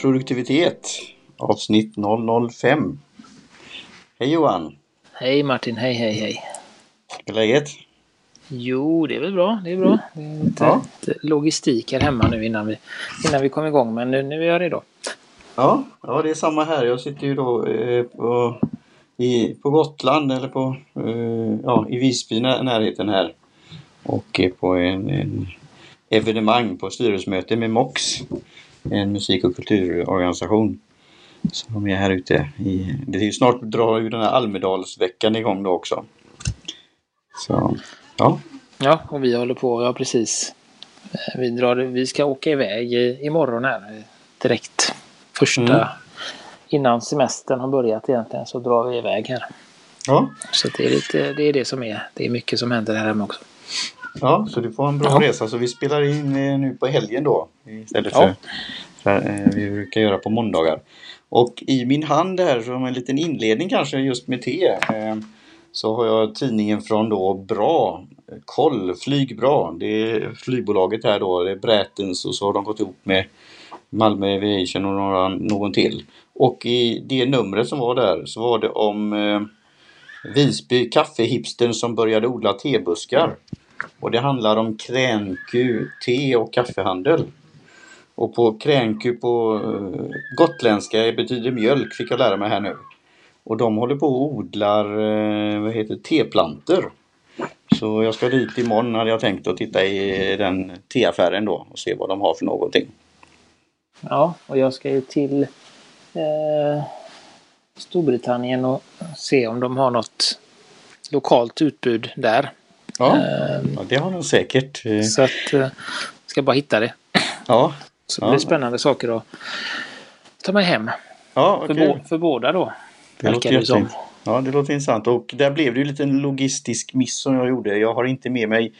Produktivitet avsnitt 005. Hej Johan! Hej Martin, hej hej hej. Hur är läget? Jo, det är väl bra. Det är bra. Det är lite, Ja. lite logistik här hemma nu innan vi, innan vi kom igång. Men nu, nu är jag redo. Ja, ja, det är samma här. Jag sitter ju då eh, på, i, på Gotland eller på, eh, ja, i Visby när, närheten här. Och är på en, en evenemang på styrelsemöte med MOX. En musik och kulturorganisation. Så de är här ute. I, det är ju snart drar ju den här Almedalsveckan igång då också. Så, ja. Ja, och vi håller på. Ja, precis. Eh, Vi, drar, vi ska åka iväg i, imorgon här eh, direkt. Första, Mm. innan semestern har börjat egentligen så drar vi iväg här. Ja, Så det är, lite, det är det som är. Det är mycket som händer här hemma också. Ja, så du får en bra Ja. resa. Så vi spelar in eh, nu på helgen då. Istället Ja. för, för eh, vi brukar göra på måndagar. Och i min hand här, som en liten inledning kanske just med te. Eh, så har jag tidningen från då Bra Koll, Flygbra. Det är flygbolaget här då, det är Brätens och så har de gått ihop med Malmö Aviation och några, någon till. Och i det numret som var där så var det om eh, Visby kaffehipstern som började odla tebuskar. Och det handlar om Kränku te och kaffehandel. Och på Kränku på eh, gotländska betyder mjölk fick jag lära mig här nu. Och de håller på och odlar eh, vad heter teplanter. teplantor. Så jag ska dit imorgon hade jag tänkt att titta i den teaffären då och se vad de har för någonting. Ja, och jag ska ju till eh, Storbritannien och se om de har något lokalt utbud där. Ja, Eh, ja det har de säkert. Eh, Så att eh, ska bara hitta det. Ja, Så det Ja. blir spännande saker att ta med hem. ja För, okej. bå- för båda då. Det låter det som. Ja, det låter intressant. Och där blev det ju lite en logistisk miss som jag gjorde. Jag har inte med mig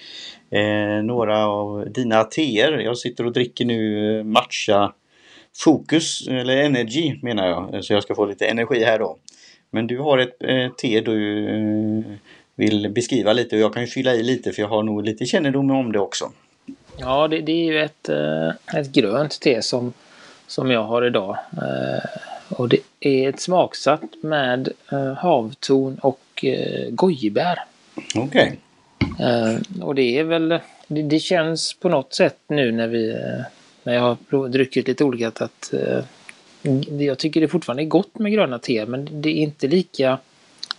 eh, några av dina teer. Jag sitter och dricker nu eh, matcha Fokus, eller Energy menar jag. Så jag ska få lite energi här då. Men du har ett eh, te du eh, vill beskriva lite och jag kan ju fylla i lite för jag har nog lite kännedom om det också. Ja, det, det är ju ett, eh, ett grönt te som, som jag har idag. Eh, och det är ett smaksatt med eh, havtorn och gojibär. Okej. Eh, och det är väl, det, det känns på något sätt nu när vi, när jag har druckit lite olika att jag tycker det fortfarande är gott med gröna te men det är inte lika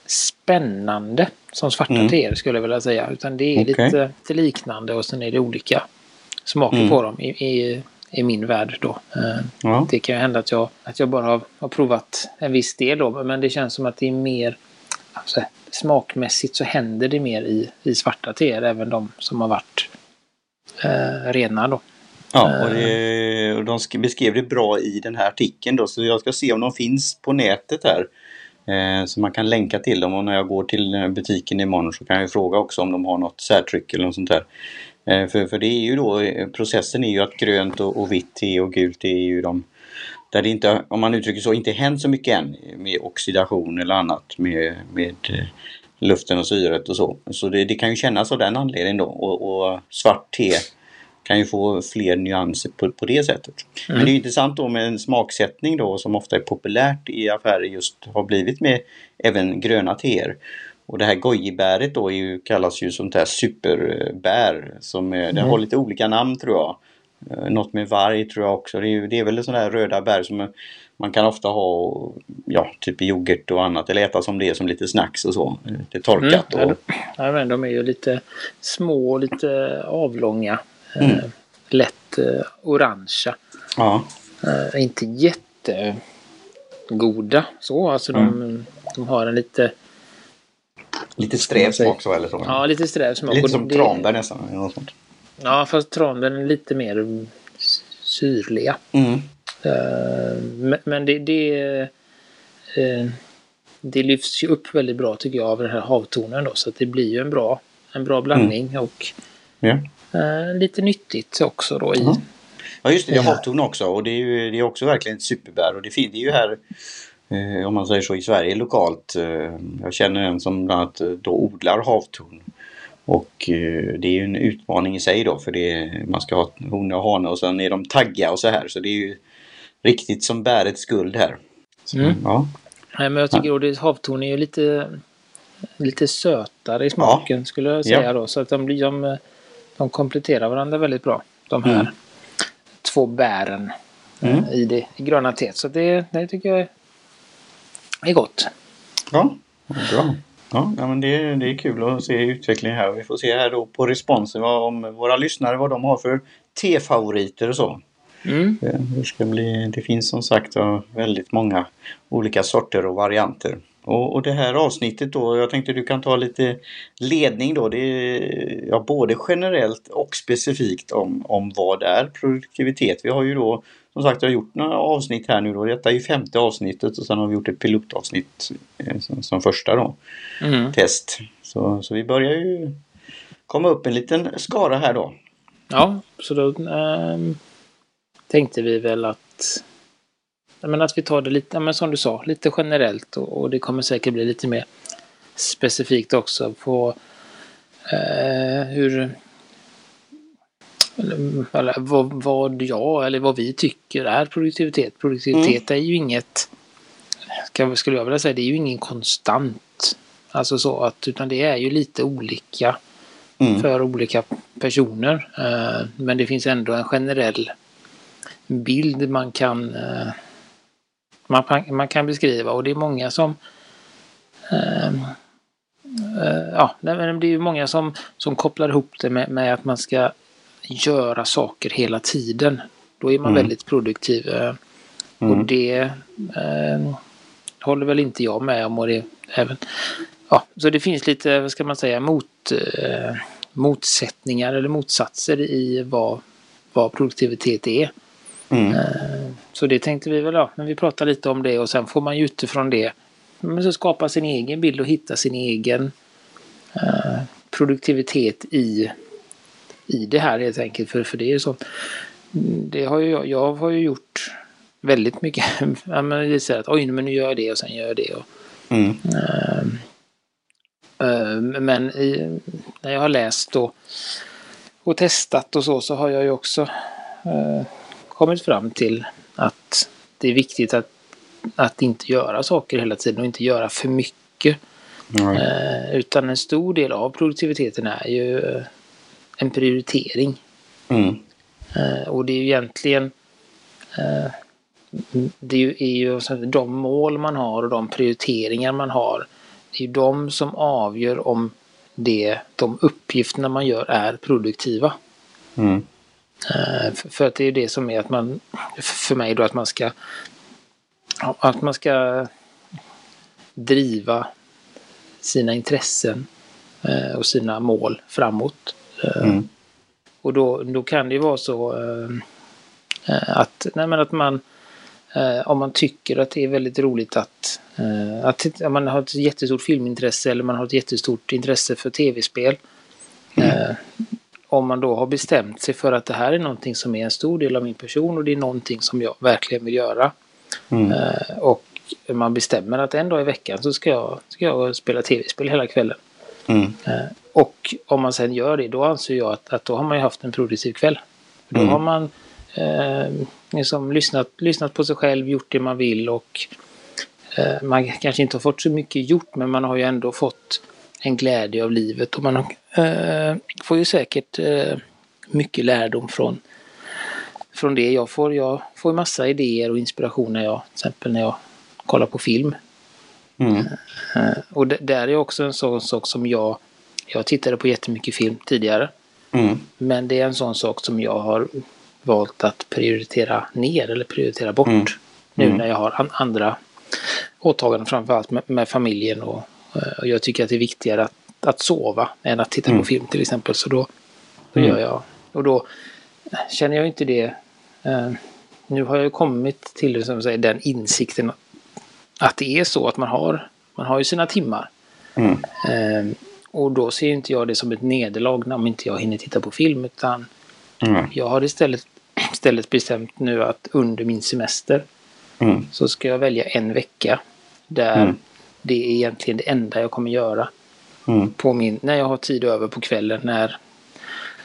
spännande som svarta Mm. teer skulle jag vilja säga. Utan det är Okej. lite, lite liknande och sen är det olika smaker Mm. på dem i, i, i min värld då. Eh, Ja. det kan ju hända att jag, att jag bara har, har provat en viss del då, men det känns som att det är mer alltså, smakmässigt så händer det mer i, i svarta teer, även de som har varit eh, rena då. Ja, och, det, och de sk- beskrev det bra i den här artikeln då, så jag ska se om de finns på nätet här. Eh, så man kan länka till dem och när jag går till eh, butiken imorgon så kan jag fråga också om de har något särtryck eller något sånt där. Eh, för, för det är ju då, processen är ju att grönt och, och vitt te och gult är ju de där det inte, om man uttrycker så, inte hänt så mycket än med oxidation eller annat med, med luften och syret och så. Så det, det kan ju kännas av den anledningen då och, och svart te kan ju få fler nyanser på, på det sättet. Men det är ju intressant då med en smaksättning då som ofta är populärt i affärer just har blivit med även gröna teer. Och det här gojibäret då ju, kallas ju sånt här superbär. Som är, Det har lite olika namn tror jag. Eh, Något med varg tror jag också. Det är, ju- det är väl sådana här röda bär som man kan ofta ha ja, typ yoghurt och annat. Eller äta som det som lite snacks och så. Lite torkat. Mm, och, Ja, men de är ju lite små och lite avlånga. Eh, Mm. lätt eh, orangea. ja. Eh, inte jättegoda så. Alltså de, Mm. de har en lite, Lite sträv smak så eller så. ja, lite sträv smak. Lite som tranbär nästan. eller något sånt. Ja, fast tranbär är lite mer mm, syrliga. Mm. Eh, men- det, det, eh, det lyfts ju upp väldigt bra tycker jag av den här havtonen då. Så det blir ju en bra, en bra blandning och Ja. Eh, lite nyttigt också då i. Ja. Ja just det, det Ja. havtorn också och det är ju det är också verkligen ett superbär och det, det är ju här eh, om man säger så i Sverige lokalt. Eh, jag känner en som bland annat eh, då odlar havtorn. Och eh, det är ju en utmaning i sig då för det, man ska ha hone och hane och sen är de taggiga och så här så det är ju riktigt som bär ett skuld här. Så, Mm. ja. Nej, men jag tycker att det- havtorn är ju lite, lite sötare i smaken skulle jag säga Ja. då. Så att de, blir, de, de kompletterar varandra väldigt bra. De här Mm. två bären eh, Mm. i det i gröna teet. Så det, det tycker jag är, gott. Ja, bra. Ja, men det, det är kul att se utvecklingen här. Vi får se här då på responsen vad, om våra lyssnare vad de har för tefavoriter och så. Mm. Det, det, ska bli, det finns som sagt väldigt många olika sorter och varianter. Och, och det här avsnittet då, jag tänkte du kan ta lite ledning då. Det är ja, både generellt och specifikt om, om vad är produktivitet. Vi har ju då som sagt jag har gjort några avsnitt här nu då. Detta är ju femte avsnittet och sen har vi gjort ett pilotavsnitt eh, som, som första då. Mm. Test. Så, så vi börjar ju komma upp en liten skara här då. Ja, så då ehm, tänkte vi väl att, men att vi tar det lite, men som du sa, lite generellt och, och det kommer säkert bli lite mer specifikt också på eh, hur eller, eller vad, vad jag eller vad vi tycker är produktivitet. Produktivitet är ju inget, skulle jag vilja säga, det är ju ingen konstant. Alltså så att, utan det är ju lite olika Mm. för olika personer. Eh, Men det finns ändå en generell bild man kan, eh, man, kan- man kan beskriva och det är många som eh, eh, Ja, det är många som, som kopplar ihop det med, med att man ska göra saker hela tiden. Då är man Mm. väldigt produktiv. eh, Mm. Och det eh, håller väl inte jag med om. Och det, även, ja, så det finns lite, vad ska man säga, mot, eh, motsättningar eller motsatser i vad, vad produktivitet är. Mm. Eh, så det tänkte vi väl, ja, men vi pratar lite om det och sen får man ju utifrån det men så skapa sin egen bild och hitta sin egen eh, produktivitet i, i det här helt enkelt. För, för det är ju så. Det har ju jag, har ju gjort väldigt mycket. ja, men det säger att oj, men nu gör jag det och sen gör jag det. Och, Mm. Eh, Men i, när jag har läst och, och testat och så, så har jag ju också eh, kommit fram till att det är viktigt att, att inte göra saker hela tiden och inte göra för mycket. Eh, utan en stor del av produktiviteten är ju eh, en prioritering. Mm. Eh, och det är ju egentligen eh, det är ju, de mål man har och de prioriteringar man har. Det är ju de som avgör om det, de uppgifterna man gör är produktiva. Mm. Eh, för, att det är ju det som är att man, för mig då att man ska, att man ska driva sina intressen eh, och sina mål framåt. Eh, Mm. och då, då kan det ju vara så att, nej men att man om man tycker att det är väldigt roligt att, att om man har ett jättestort filmintresse eller man har ett jättestort intresse för tv-spel. Eh, om man då har bestämt sig för att det här är någonting som är en stor del av min person och det är någonting som jag verkligen vill göra. Mm. Eh, och man bestämmer att en dag i veckan så ska jag, ska jag spela tv-spel hela kvällen. Mm. Eh, Och om man sen gör det, då anser jag att, att då har man ju haft en produktiv kväll. Då Mm. har man eh, liksom lyssnat, lyssnat på sig själv, gjort det man vill och eh, man kanske inte har fått så mycket gjort men man har ju ändå fått en glädje av livet och man eh, får ju säkert eh, mycket lärdom från, från det jag får. Jag får massa idéer och inspiration när jag, till exempel när jag kollar på film. Mm. Eh, Och det, där är också en sån sak som jag, jag tittade på jättemycket film tidigare. Mm. Men det är en sån sak som jag har valt att prioritera ner eller prioritera bort. Mm. Nu Mm. när jag har an, andra åtaganden framförallt med, med familjen och, och jag tycker att det är viktigare att, att sova än att titta Mm. på film till exempel. Så då, då Mm. gör jag. Och då känner jag inte det. Eh, nu har jag ju kommit till som säger, den insikten att det är så att man har, man har ju sina timmar. Mm. Eh, och då ser inte jag det som ett nederlag om inte jag hinner titta på film utan Mm. jag har istället, istället bestämt nu att under min semester Mm. så ska jag välja en vecka där Mm. Det är egentligen det enda jag kommer göra Mm. på min, när jag har tid över på kvällen när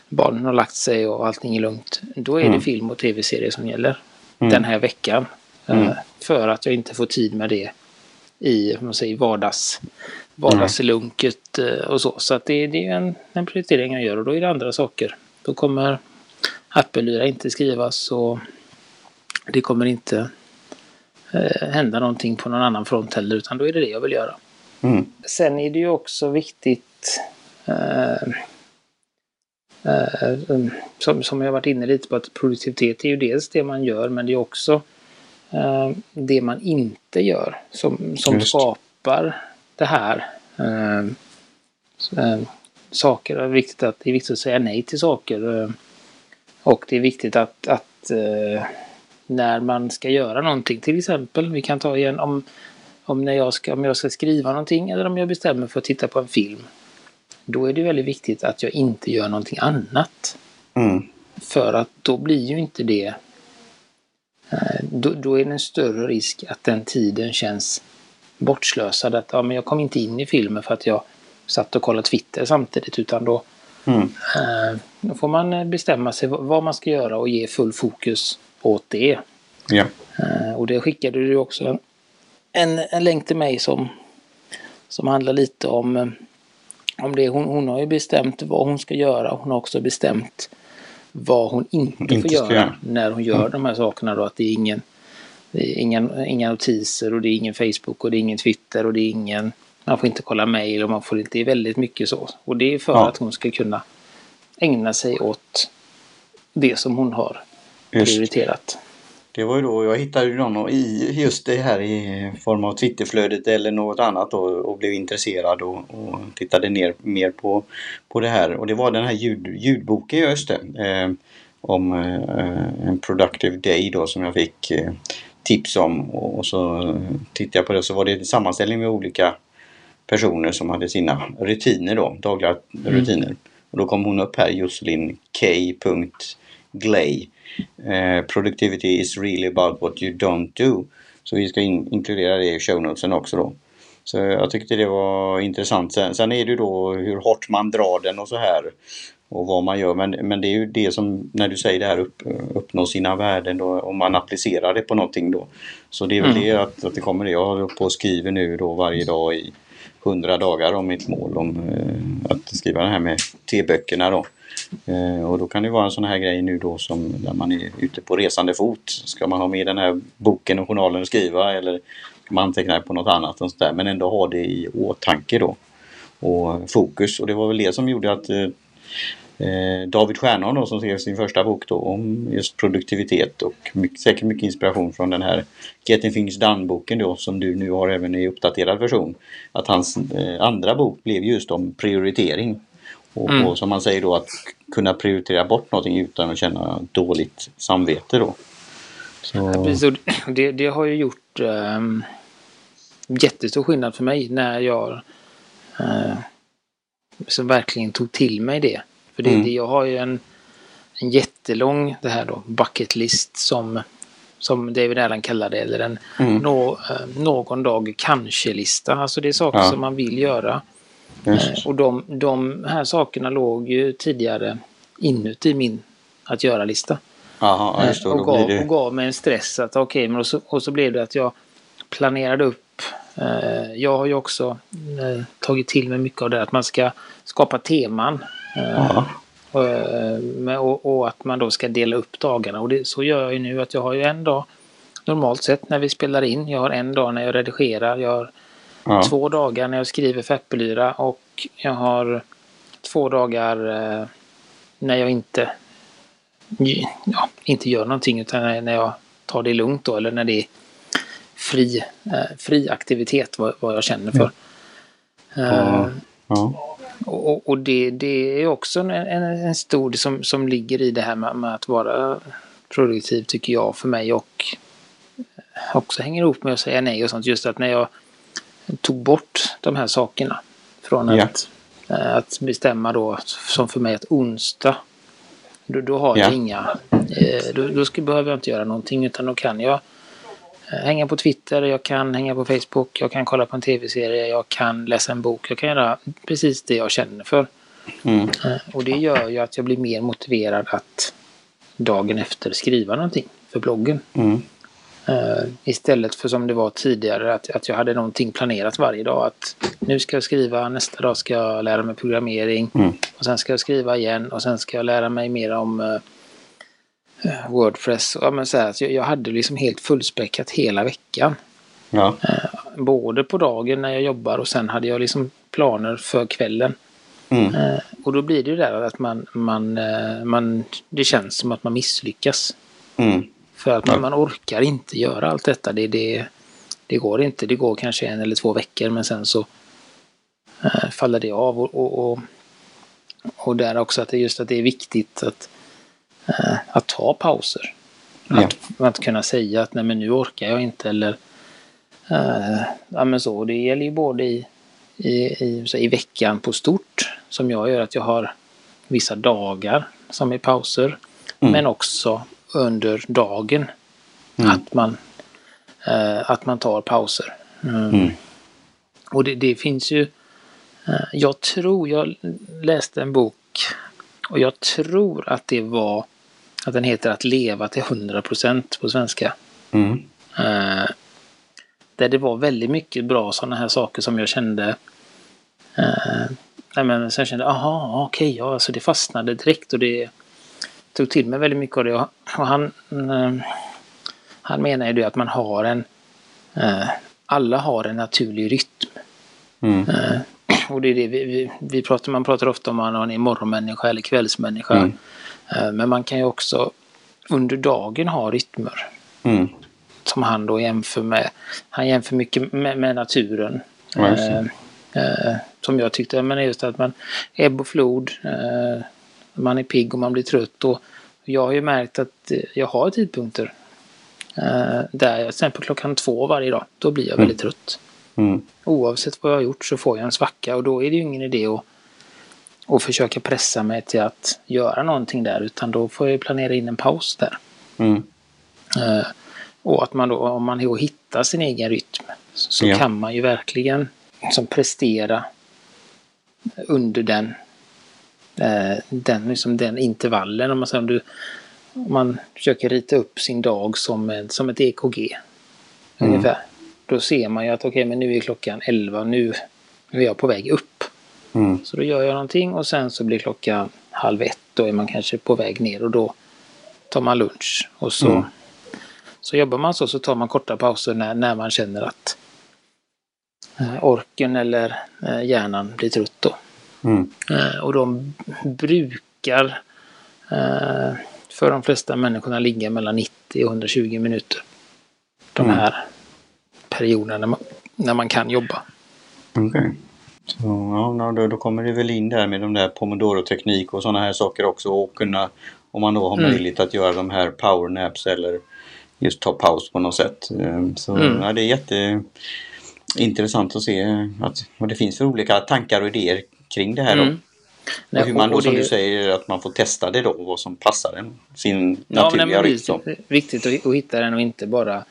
barnen har lagt sig och allting är lugnt. Då är Mm. det film och tv-serier som gäller. mm. den här veckan. Mm. För att jag inte får tid med det i man säger, vardags, vardagslunket och så. Så att det, det är en, en prioritering jag gör och då är det andra saker. Då kommer Appelyra inte skrivas och det kommer inte eh, hända någonting på någon annan front heller utan då är det det jag vill göra. Mm. Sen är det ju också viktigt eh, eh, som, som jag varit inne lite på att produktivitet är ju dels det man gör men det är också eh, det man inte gör som, som skapar det här. Eh, eh, saker, det är viktigt att, det är viktigt att säga nej till saker. Och det är viktigt att, att när man ska göra någonting. Till exempel, vi kan ta igen om, om, när jag ska, om jag ska skriva någonting eller om jag bestämmer för att titta på en film. Då är det väldigt viktigt att jag inte gör någonting annat. Mm. För att då blir ju inte det... Eh, då, då, är det en större risk att den tiden känns bortslösad. Att ja, men jag kom inte in i filmen för att jag satt och kollade Twitter samtidigt utan då, mm. eh, då får man bestämma sig vad man ska göra och ge full fokus åt det. Ja. Uh, och det skickade du också en, en länk till mig som, som handlar lite om, eh, om det. Hon, hon har ju bestämt vad hon ska göra. Hon har också bestämt vad hon inte, inte får göra, göra, när hon gör mm. de här sakerna. Då, att det är ingen det är ingen, inga notiser och det är ingen Facebook och det är ingen Twitter och det är ingen man får inte kolla mail och man får inte, det är väldigt mycket så. Och det är för ja. att hon ska kunna ägna sig åt det som hon har prioriterat. Det var ju då jag hittade ju någon i just det här i form av Twitterflödet eller något annat då, och blev intresserad och, och, tittade ner mer på, på det här. Och det var den här ljud, ljudboken, just det. Eh, om eh, en Productive Day då som jag fick eh, tips om. Och, och, så tittade jag på det så var det en sammanställning med olika personer som hade sina rutiner då, dagliga mm. rutiner. Och då kom hon upp här, Jocelyn K. Glay Eh, productivity is really about what you don't do. Så vi ska in, inkludera det i show notesen också då. Så jag tyckte det var intressant. Sen, sen är det ju då hur hårt man drar den och så här. Och vad man gör. Men, men det är ju det som, när du säger det här, upp, uppnå sina värden då, om man applicerar det på någonting då. Så det är väl mm. det att, att det kommer det. Jag håller på och skriver nu då varje dag i hundra dagar om mitt mål om eh, att skriva det här med T-böckerna då. Eh, och då kan det vara en sån här grej nu då som där man är ute på resande fot. Ska man ha med den här boken och journalen och skriva eller ska man anteckna på något annat och sådär. Men ändå ha det i åtanke då. Och fokus. Och det var väl det som gjorde att eh, eh David Stjernholm då, som skrev sin första bok då om just produktivitet och mycket, säkert mycket inspiration från den här Getting Things Done-boken då som du nu har även i uppdaterad version. Att hans eh, andra bok blev just om prioritering. Och, mm. och, som man säger då att kunna prioritera bort någonting utan att känna dåligt samvete då. Så... Ja, precis, det, det, har ju gjort um, jättestor skillnad för mig när jag uh, som verkligen tog till mig det. För det, mm. det, jag har ju en, en jättelång det här då, bucket list som, som David Allen kallar det. Eller en mm. nå, uh, någon dag kanske-lista. Alltså det är saker ja. som man vill göra. Eh, och de, de här sakerna låg ju tidigare inuti min att göra-lista. Aha, just det, och, gav, det... och gav mig en stress att okej, okay, men och så, och så blev det att jag planerade upp. Eh, jag har ju också eh, tagit till mig mycket av det att man ska skapa teman. Eh, och, eh, och, och, att man då ska dela upp dagarna. Och det, så gör jag ju nu att jag har ju en dag normalt sett när vi spelar in. Jag har en dag när jag redigerar. Jag har ja. två dagar när jag skriver för Äppelyra och jag har två dagar eh, när jag inte, ja, inte gör någonting utan när jag tar det lugnt då eller när det är fri, eh, fri aktivitet vad, vad jag känner för. Ja. Ja. Och, och det, det, är också en, en, en stor som, som ligger i det här med, med, att vara produktiv tycker jag för mig och också hänger ihop med att säga nej och sånt. Just att när jag tog bort de här sakerna från ja. att, äh, att bestämma då som för mig att onsdag då, då har jag inga, eh, då, då ska, behöver jag inte göra någonting utan då kan jag eh, hänga på Twitter, jag kan hänga på Facebook, jag kan kolla på en tv-serie, jag kan läsa en bok, jag kan göra precis det jag känner för. Mm. Eh, och det gör ju att jag blir mer motiverad att dagen efter skriva någonting. för bloggen. Mm. Uh, istället för som det var tidigare att, att jag hade någonting planerat varje dag. Att nu ska jag skriva, nästa dag ska jag lära mig programmering. Mm. Och sen ska jag skriva igen och sen ska jag lära mig mer om uh, Wordpress. Ja, men så här, så jag, jag hade liksom helt fullspäckat hela veckan. Ja. Uh, både på dagen när jag jobbar och sen hade jag liksom planer för kvällen. Mm. Och då blir det ju där att man, man, man, det känns som att man misslyckas. Mm. För att man, man orkar inte göra allt detta. Det, det, det går inte. Det går kanske en eller två veckor men sen så faller det av. Och, och, och, och där också att det just att det är viktigt att, att ta pauser. Ja. Att, att kunna säga att nej men nu orkar jag inte eller Uh, ja men så, det gäller ju både i, i, i, i veckan på stort som jag gör att jag har vissa dagar som är pauser. Mm. Men också under dagen Mm. att, man, uh, att man tar pauser. Mm. Mm. Och det, det finns ju, uh, jag tror, jag läste en bok och jag tror att det var, att den heter Att leva till 100% på svenska. Mm. Uh, där det var väldigt mycket bra sådana här saker som jag kände. Uh, nej men sen kände jag, aha, okej, okay, ja, alltså det fastnade direkt och det tog till mig väldigt mycket av det. Och han, uh, han menar ju det att man har en, uh, alla har en naturlig rytm. Mm. och det är det vi, vi, vi, pratar, man pratar ofta om man är morgonmänniska eller kvällsmänniska. Mm. men man kan ju också under dagen ha rytmer Mm. som han då jämför med. Han jämför mycket med, med naturen. Eh, eh, som jag tyckte, men just att man ebb och flod, eh, man är pigg och man blir trött. Och jag har ju märkt att jag har tidpunkter eh, där jag, till exempel klockan två varje dag, då blir jag väldigt trött. Mm. Oavsett vad jag har gjort så får jag en svacka och då är det ju ingen idé att, att försöka pressa mig till att göra någonting där utan då får jag planera in en paus där. Mm. Eh, och att man då, om man då hittar sin egen rytm så Ja. kan man ju verkligen som prestera under den, den, liksom den intervallen. Om man, säger, om, du, om man försöker rita upp sin dag som, som ett EKG. Mm. Ungefär. Då ser man ju att okej, men nu är klockan 11, nu, nu är jag på väg upp. Mm. Så då gör jag någonting och sen så blir klockan halv ett. Då är man kanske på väg ner och då tar man lunch. Och så, Mm. så jobbar man så, så tar man korta pauser när, när man känner att eh, orken eller eh, hjärnan blir trött. Då. Mm. Eh, och de brukar eh, för de flesta människorna ligga mellan 90 och 120 minuter. De Mm. här perioderna när man, när man kan jobba. Okej. Så ja, då, då kommer det väl in där med de där pomodoro-teknik och sådana här saker också och kunna om man då har Mm. möjlighet att göra de här powernaps eller just ta paus på något sätt. Ehm, Så Mm. ja, det är jätteintressant att se att, vad det finns för olika tankar och idéer kring det här. Mm. Och hur man då som det- du säger att man får testa det då vad som passar en, sin Ja, naturliga rytm. visst, då. viktigt att, hitta den och inte bara,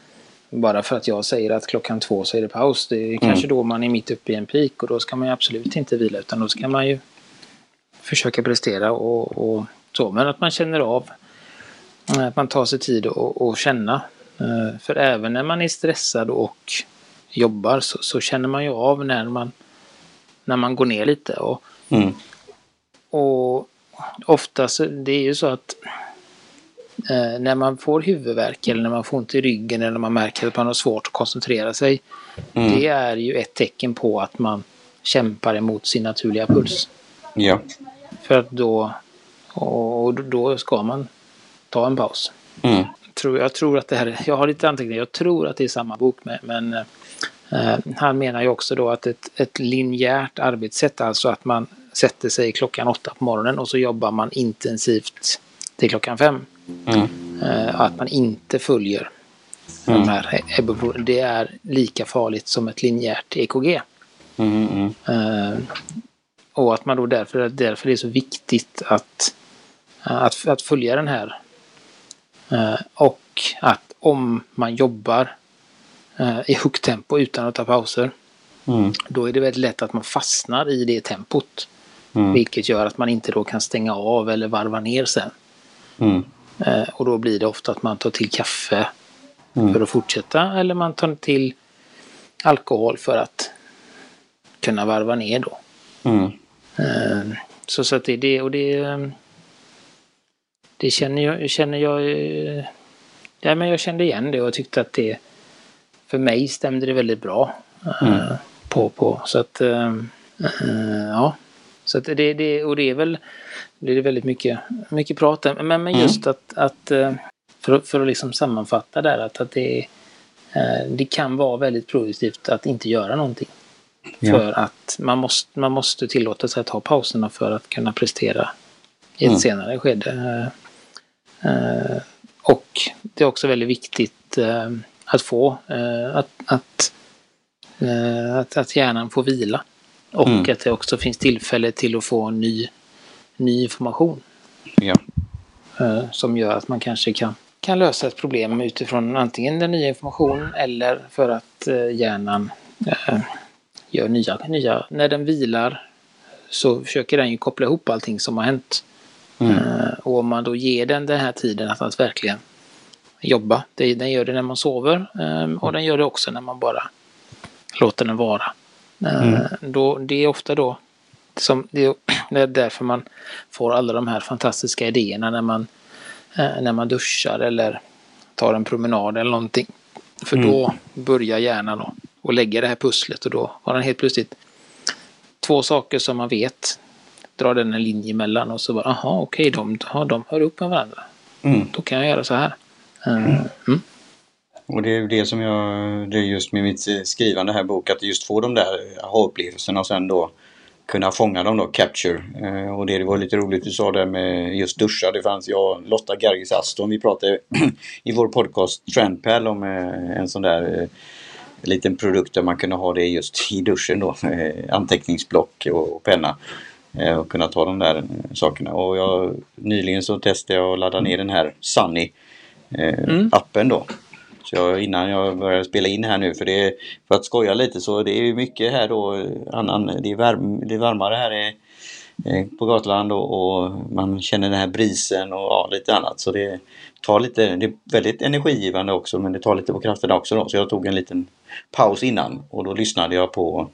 bara för att jag säger att klockan två så är det paus. Det är kanske då man är mitt uppe i en peak och då ska man ju absolut inte vila utan då ska man ju försöka prestera och, och så. Men att man känner av, att man tar sig tid och, och känna. Eh, För även när man är stressad och jobbar så, så känner man ju av när man, när man går ner lite. Och, Mm. och oftast, det är ju så att eh, när man får huvudvärk eller när man får ont i ryggen eller när man märker att man har svårt att koncentrera sig. Mm. Det är ju ett tecken på att man kämpar emot sin naturliga puls. Ja. För att då, och då ska man ta en paus. Mm. Jag tror att det här, jag har lite anteckningar, jag tror att det är samma bok med, men eh, han menar ju också då att ett, ett linjärt arbetssätt, alltså att man sätter sig klockan åtta på morgonen och så jobbar man intensivt till klockan fem. Mm. Eh, att man inte följer Mm. de här. Det är lika farligt som ett linjärt EKG. Mm. Mm. Eh, och att man då därför, därför är så viktigt att, att, att följa den här. Eh, och att om man jobbar eh, i högt tempo utan att ta pauser, Mm. då är det väldigt lätt att man fastnar i det tempot. Mm. Vilket gör att man inte då kan stänga av eller varva ner sen. Mm. Eh, och då blir det ofta att man tar till kaffe Mm. för att fortsätta eller man tar till alkohol för att kunna varva ner då. Mm. Eh, Så, så att det är det och det eh, det känner jag, känner jag eh, ja, men jag kände igen det och tyckte att det för mig stämde det väldigt bra. eh, Mm. På, på. Så att eh, eh, ja. Så att det, det, och det är väl det är väldigt mycket, mycket prat. Men, men just att, att eh, för, att- för att liksom sammanfatta där att, att det, det kan vara väldigt produktivt att inte göra någonting. Ja. För att man måste, man måste tillåta sig att ta pauserna för att kunna prestera i ett Mm. senare skede. Och det är också väldigt viktigt att få eh, att, att, eh, att, att hjärnan får vila. Och Mm. att det också finns tillfälle till att få ny, ny information. Ja. eh, Som gör att man kanske kan, kan lösa ett problem utifrån antingen den nya informationen eller för att hjärnan gör nya, nya. När den vilar så försöker den ju koppla ihop allting som har hänt. Mm. Och om man då ger den den här tiden att, att verkligen jobba. Den gör det när man sover eh, och den gör det också när man bara låter den vara. Eh, Mm. Då, det är ofta då som det är, därför man får alla de här fantastiska idéerna när man, eh, när man duschar eller tar en promenad eller någonting. För Mm. då börjar hjärnan då och lägga det här pusslet och då har den helt plötsligt två saker som man vet. Drar den en linje emellan och så bara, aha, okej, de, ja, de hör upp med varandra. Mm. Då kan jag göra så här. Eh, mm. Och det är ju det som jag, det är just med mitt skrivande här bok, att just få de där aha-upplevelserna och sen då kunna fånga dem då, capture. Eh, och det var lite roligt du sa där med just duscha. Det fanns jag, Lotta Gargis Aston, vi pratade i vår podcast Trendpal om eh, en sån där eh, liten produkt där man kunde ha det just i duschen då. Eh, anteckningsblock och, och penna. Eh, och kunna ta de där eh, sakerna. Och jag, nyligen så testade jag att ladda ner den här Sunny eh, Mm. appen då. Så jag, innan jag började spela in här nu, för, det, är- för att skoja lite så det är mycket här då, eh, annan, det, är värm, det är varmare här i, eh, på Gotland och, och man känner den här brisen och ja, lite annat. Så det tar lite, det är väldigt energigivande också men det tar lite på krafterna också då. Så jag tog en liten paus innan och då lyssnade jag på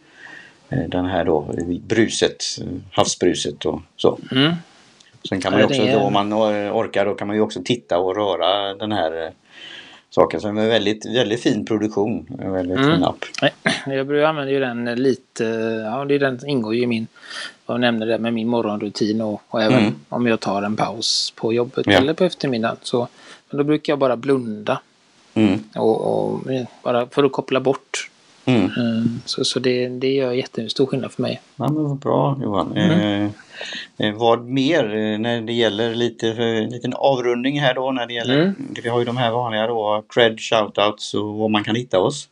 eh, den här då bruset, eh, havsbruset och så. Mm. Sen kan man ju också, är- då, om man orkar, då kan man ju också titta och röra den här eh, saken. Så det är en väldigt, väldigt fin produktion. En väldigt Mm. fin app. Jag använda ju den lite, ja det är den ingår ju i min, jag nämnde det med min morgonrutin och, och även Mm. om jag tar en paus på jobbet Ja. eller på eftermiddagen. Så, men då brukar jag bara blunda Mm. och, och bara för att koppla bort. Mm. Eh, Så, så det, det gör jättestor skillnad för mig. Ja, men vad bra Johan. Mm. Eh, eh, vad mer eh, när det gäller lite en liten avrundning här då när det gäller Mm. Vi har ju de här vanliga då cred, shoutouts och var man kan hitta oss.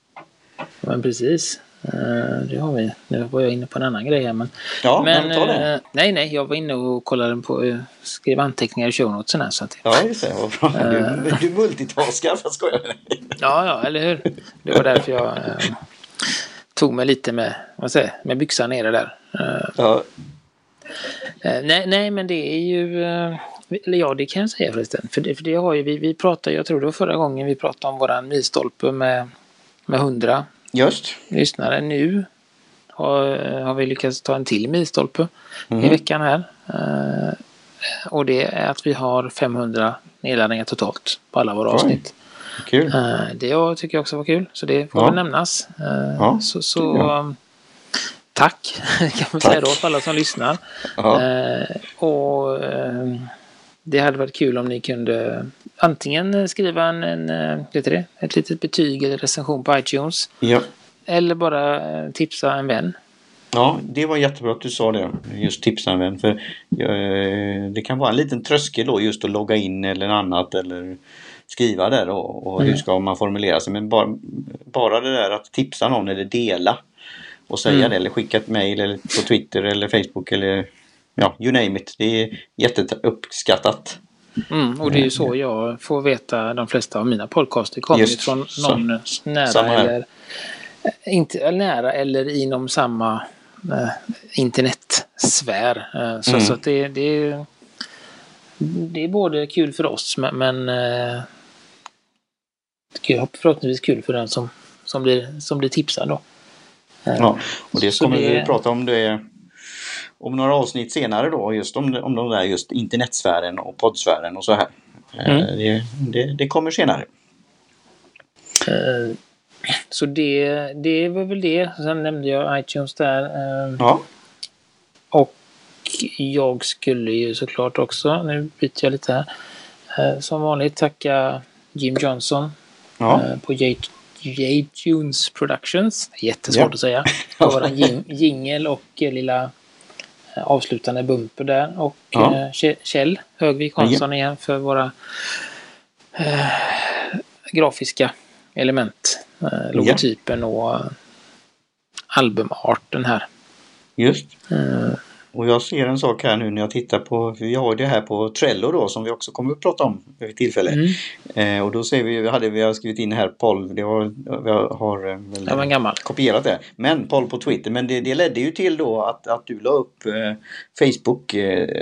Men precis, Eh, det har vi. Nu var jag inne på en annan grej här men Ja, Men men ta det. eh, nej, nej, jag var inne och kollade på, eh, skrev anteckningar i show notesen här. Så att, Ja, just det. Vad bra. Du, Eh. du multitaskar för att skoja med dig. ja, ja, eller hur? Det var därför jag eh, tog mig lite med, vad säger, med byxan nere där. Eh, Ja, eh, nej, nej, men det är ju, eh, eller ja, det kan jag säga förresten. För det, för det har ju vi, vi pratade, jag tror det var förra gången vi pratade om våran milstolpe med, med 100 just. lyssnare. Nu har, har vi lyckats ta en till milstolpe i Mhm. veckan här. Och det är att vi har 500 nedladdningar totalt på alla våra Oj. avsnitt. Kul. Eh, det tycker jag också var kul, så det får Ja. väl nämnas. Eh, Ja, så så jag. um, tack kan man Tack. säga då för alla som lyssnar. Ja. Eh, och eh, det hade varit kul om ni kunde antingen skriva en, en det, ett litet betyg eller recension på iTunes. Ja. Eller bara tipsa en vän. Ja, det var jättebra att du sa det. Just tipsanvänd. För eh, det kan vara en liten tröskel då just att logga in eller annat eller skriva där och, och hur Mm. ska man formulera sig. Men bara, bara det där att tipsa någon eller dela och säga Mm. det eller skicka ett mail eller på Twitter eller Facebook eller ja, you name it. Det är jätteuppskattat. Mm, och det är ju så jag får veta de flesta av mina podcaster kommer Just från så. någon nära Samma här. eller eh, inte eller nära eller inom samma eh, internetsfär. Eh, så Mm. så att det, det är det är både kul för oss men, men eh, förhoppningsvis kul för den som, som, blir, som blir tipsad då. Eh, ja, och det kommer det... vi prata om det om några avsnitt senare då just om, om de där just internetsfären och poddsfären och så här. Eh, mm. Det, det, det, kommer senare. Uh, så det, det var väl det. Sen nämnde jag iTunes där. Ja. Och jag skulle ju såklart också, nu byter jag lite här, som vanligt tacka Jim Johnson ja. på J-Tunes Productions. Jättesvårt ja. att säga. Våran jingel och lilla avslutande bumper där. Och ja. Kjell Högvik Hansson igen för våra eh, grafiska element. Eh, logotypen och albumarten här. Just. Eh, och jag ser en sak här nu när jag tittar på, vi har det här på Trello då som vi också kommer att prata om vid tillfälle. Mm. Eh, och då ser vi, hade vi har skrivit in här Paul, det var, vi har eh, väl var gammal. kopierat det. Men Paul på Twitter, men det, det ledde ju till då att, att du la upp eh, Facebook-sida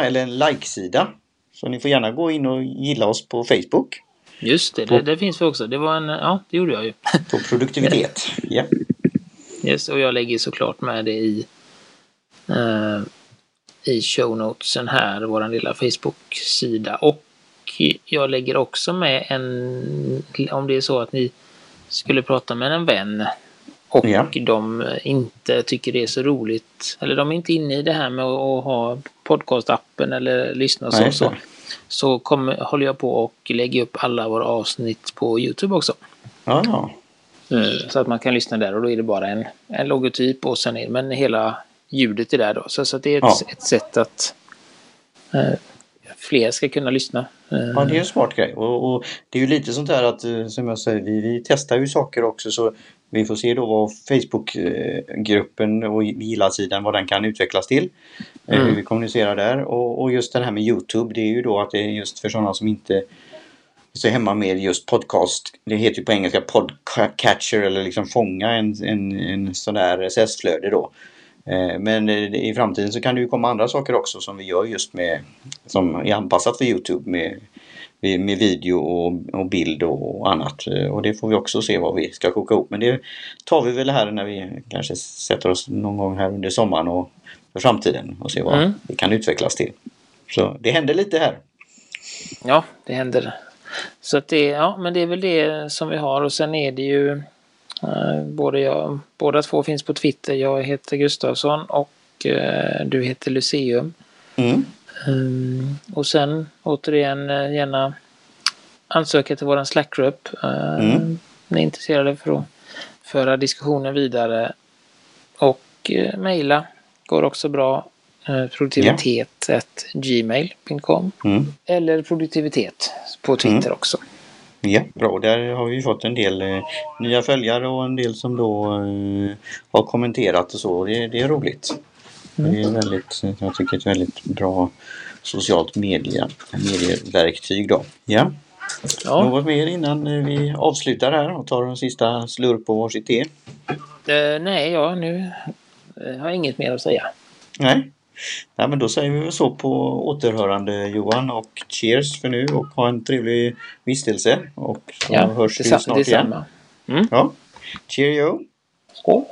eh, eller en like-sida. Så ni får gärna gå in och gilla oss på Facebook. Just det, på, det, det, finns vi också. Det var en, ja det gjorde jag ju. På produktivitet, ja. Yes, och jag lägger såklart med det i i show notesen här, vår lilla Facebook-sida. Och jag lägger också med en, om det är så att ni skulle prata med en vän och ja. de inte tycker det är så roligt, eller de är inte inne i det här med att ha podcastappen eller lyssna och så, Nej, så, så kommer, håller jag på och lägger upp alla våra avsnitt på Youtube också. Ja. Eh, så att man kan lyssna där och då är det bara en, en logotyp och sen är men hela ljudet är där då. Så, så det är ett, ja. ett sätt att eh, fler ska kunna lyssna. Ja, det är en smart grej. Och, och, det är ju lite sånt här att, eh, som jag säger, vi, vi testar ju saker också så vi får se då vad Facebookgruppen och gilla-sidan, vad den kan utvecklas till. Eh, mm. Hur vi kommunicerar där. Och, och, just det här med Youtube, det är ju då att det är just för sådana som inte så hemma med just podcast. Det heter ju på engelska podcatcher eller liksom fånga en, en, en sån där RSS-flöde då. Eh, men i framtiden så kan det ju komma andra saker också som vi gör just med som är anpassat för Youtube med, med video och, och bild och annat. Eh, och det får vi också se vad vi ska koka ihop. Men det tar vi väl här när vi kanske sätter oss någon gång här under sommaren och för framtiden och se vad mm. det kan utvecklas till. Så det händer lite här. Ja, det händer. Så att det, ja, men det är väl det som vi har och sen är det ju Eh, både jag, båda två finns på Twitter. Jag heter Gustavsson och eh, du heter Lyceum. Mm. Um, och sen återigen gärna ansöka till våran Slack-grupp. Mm. Ni är intresserade för att föra diskussionen vidare. Och mejla går också bra. Produktivitet yeah. gmail.com mm. Eller produktivitet på Twitter mm. också. Ja, bra. Där har vi fått en del eh, nya följare och en del som då eh, har kommenterat och så. Det, det är roligt. Mm. Det är väldigt, jag tycker ett väldigt bra socialt media, medieverktyg då. Ja. ja. Något mer innan eh, vi avslutar här och tar en sista slurp på varsitt te? Uh, nej, ja, nu har jag inget mer att säga. Nej. Ja, men då säger vi väl så på återhörande Johan och cheers för nu och ha en trevlig vistelse. Och så ja, hörs vi snart igen. Mm. Ja. Cheerio! Skål!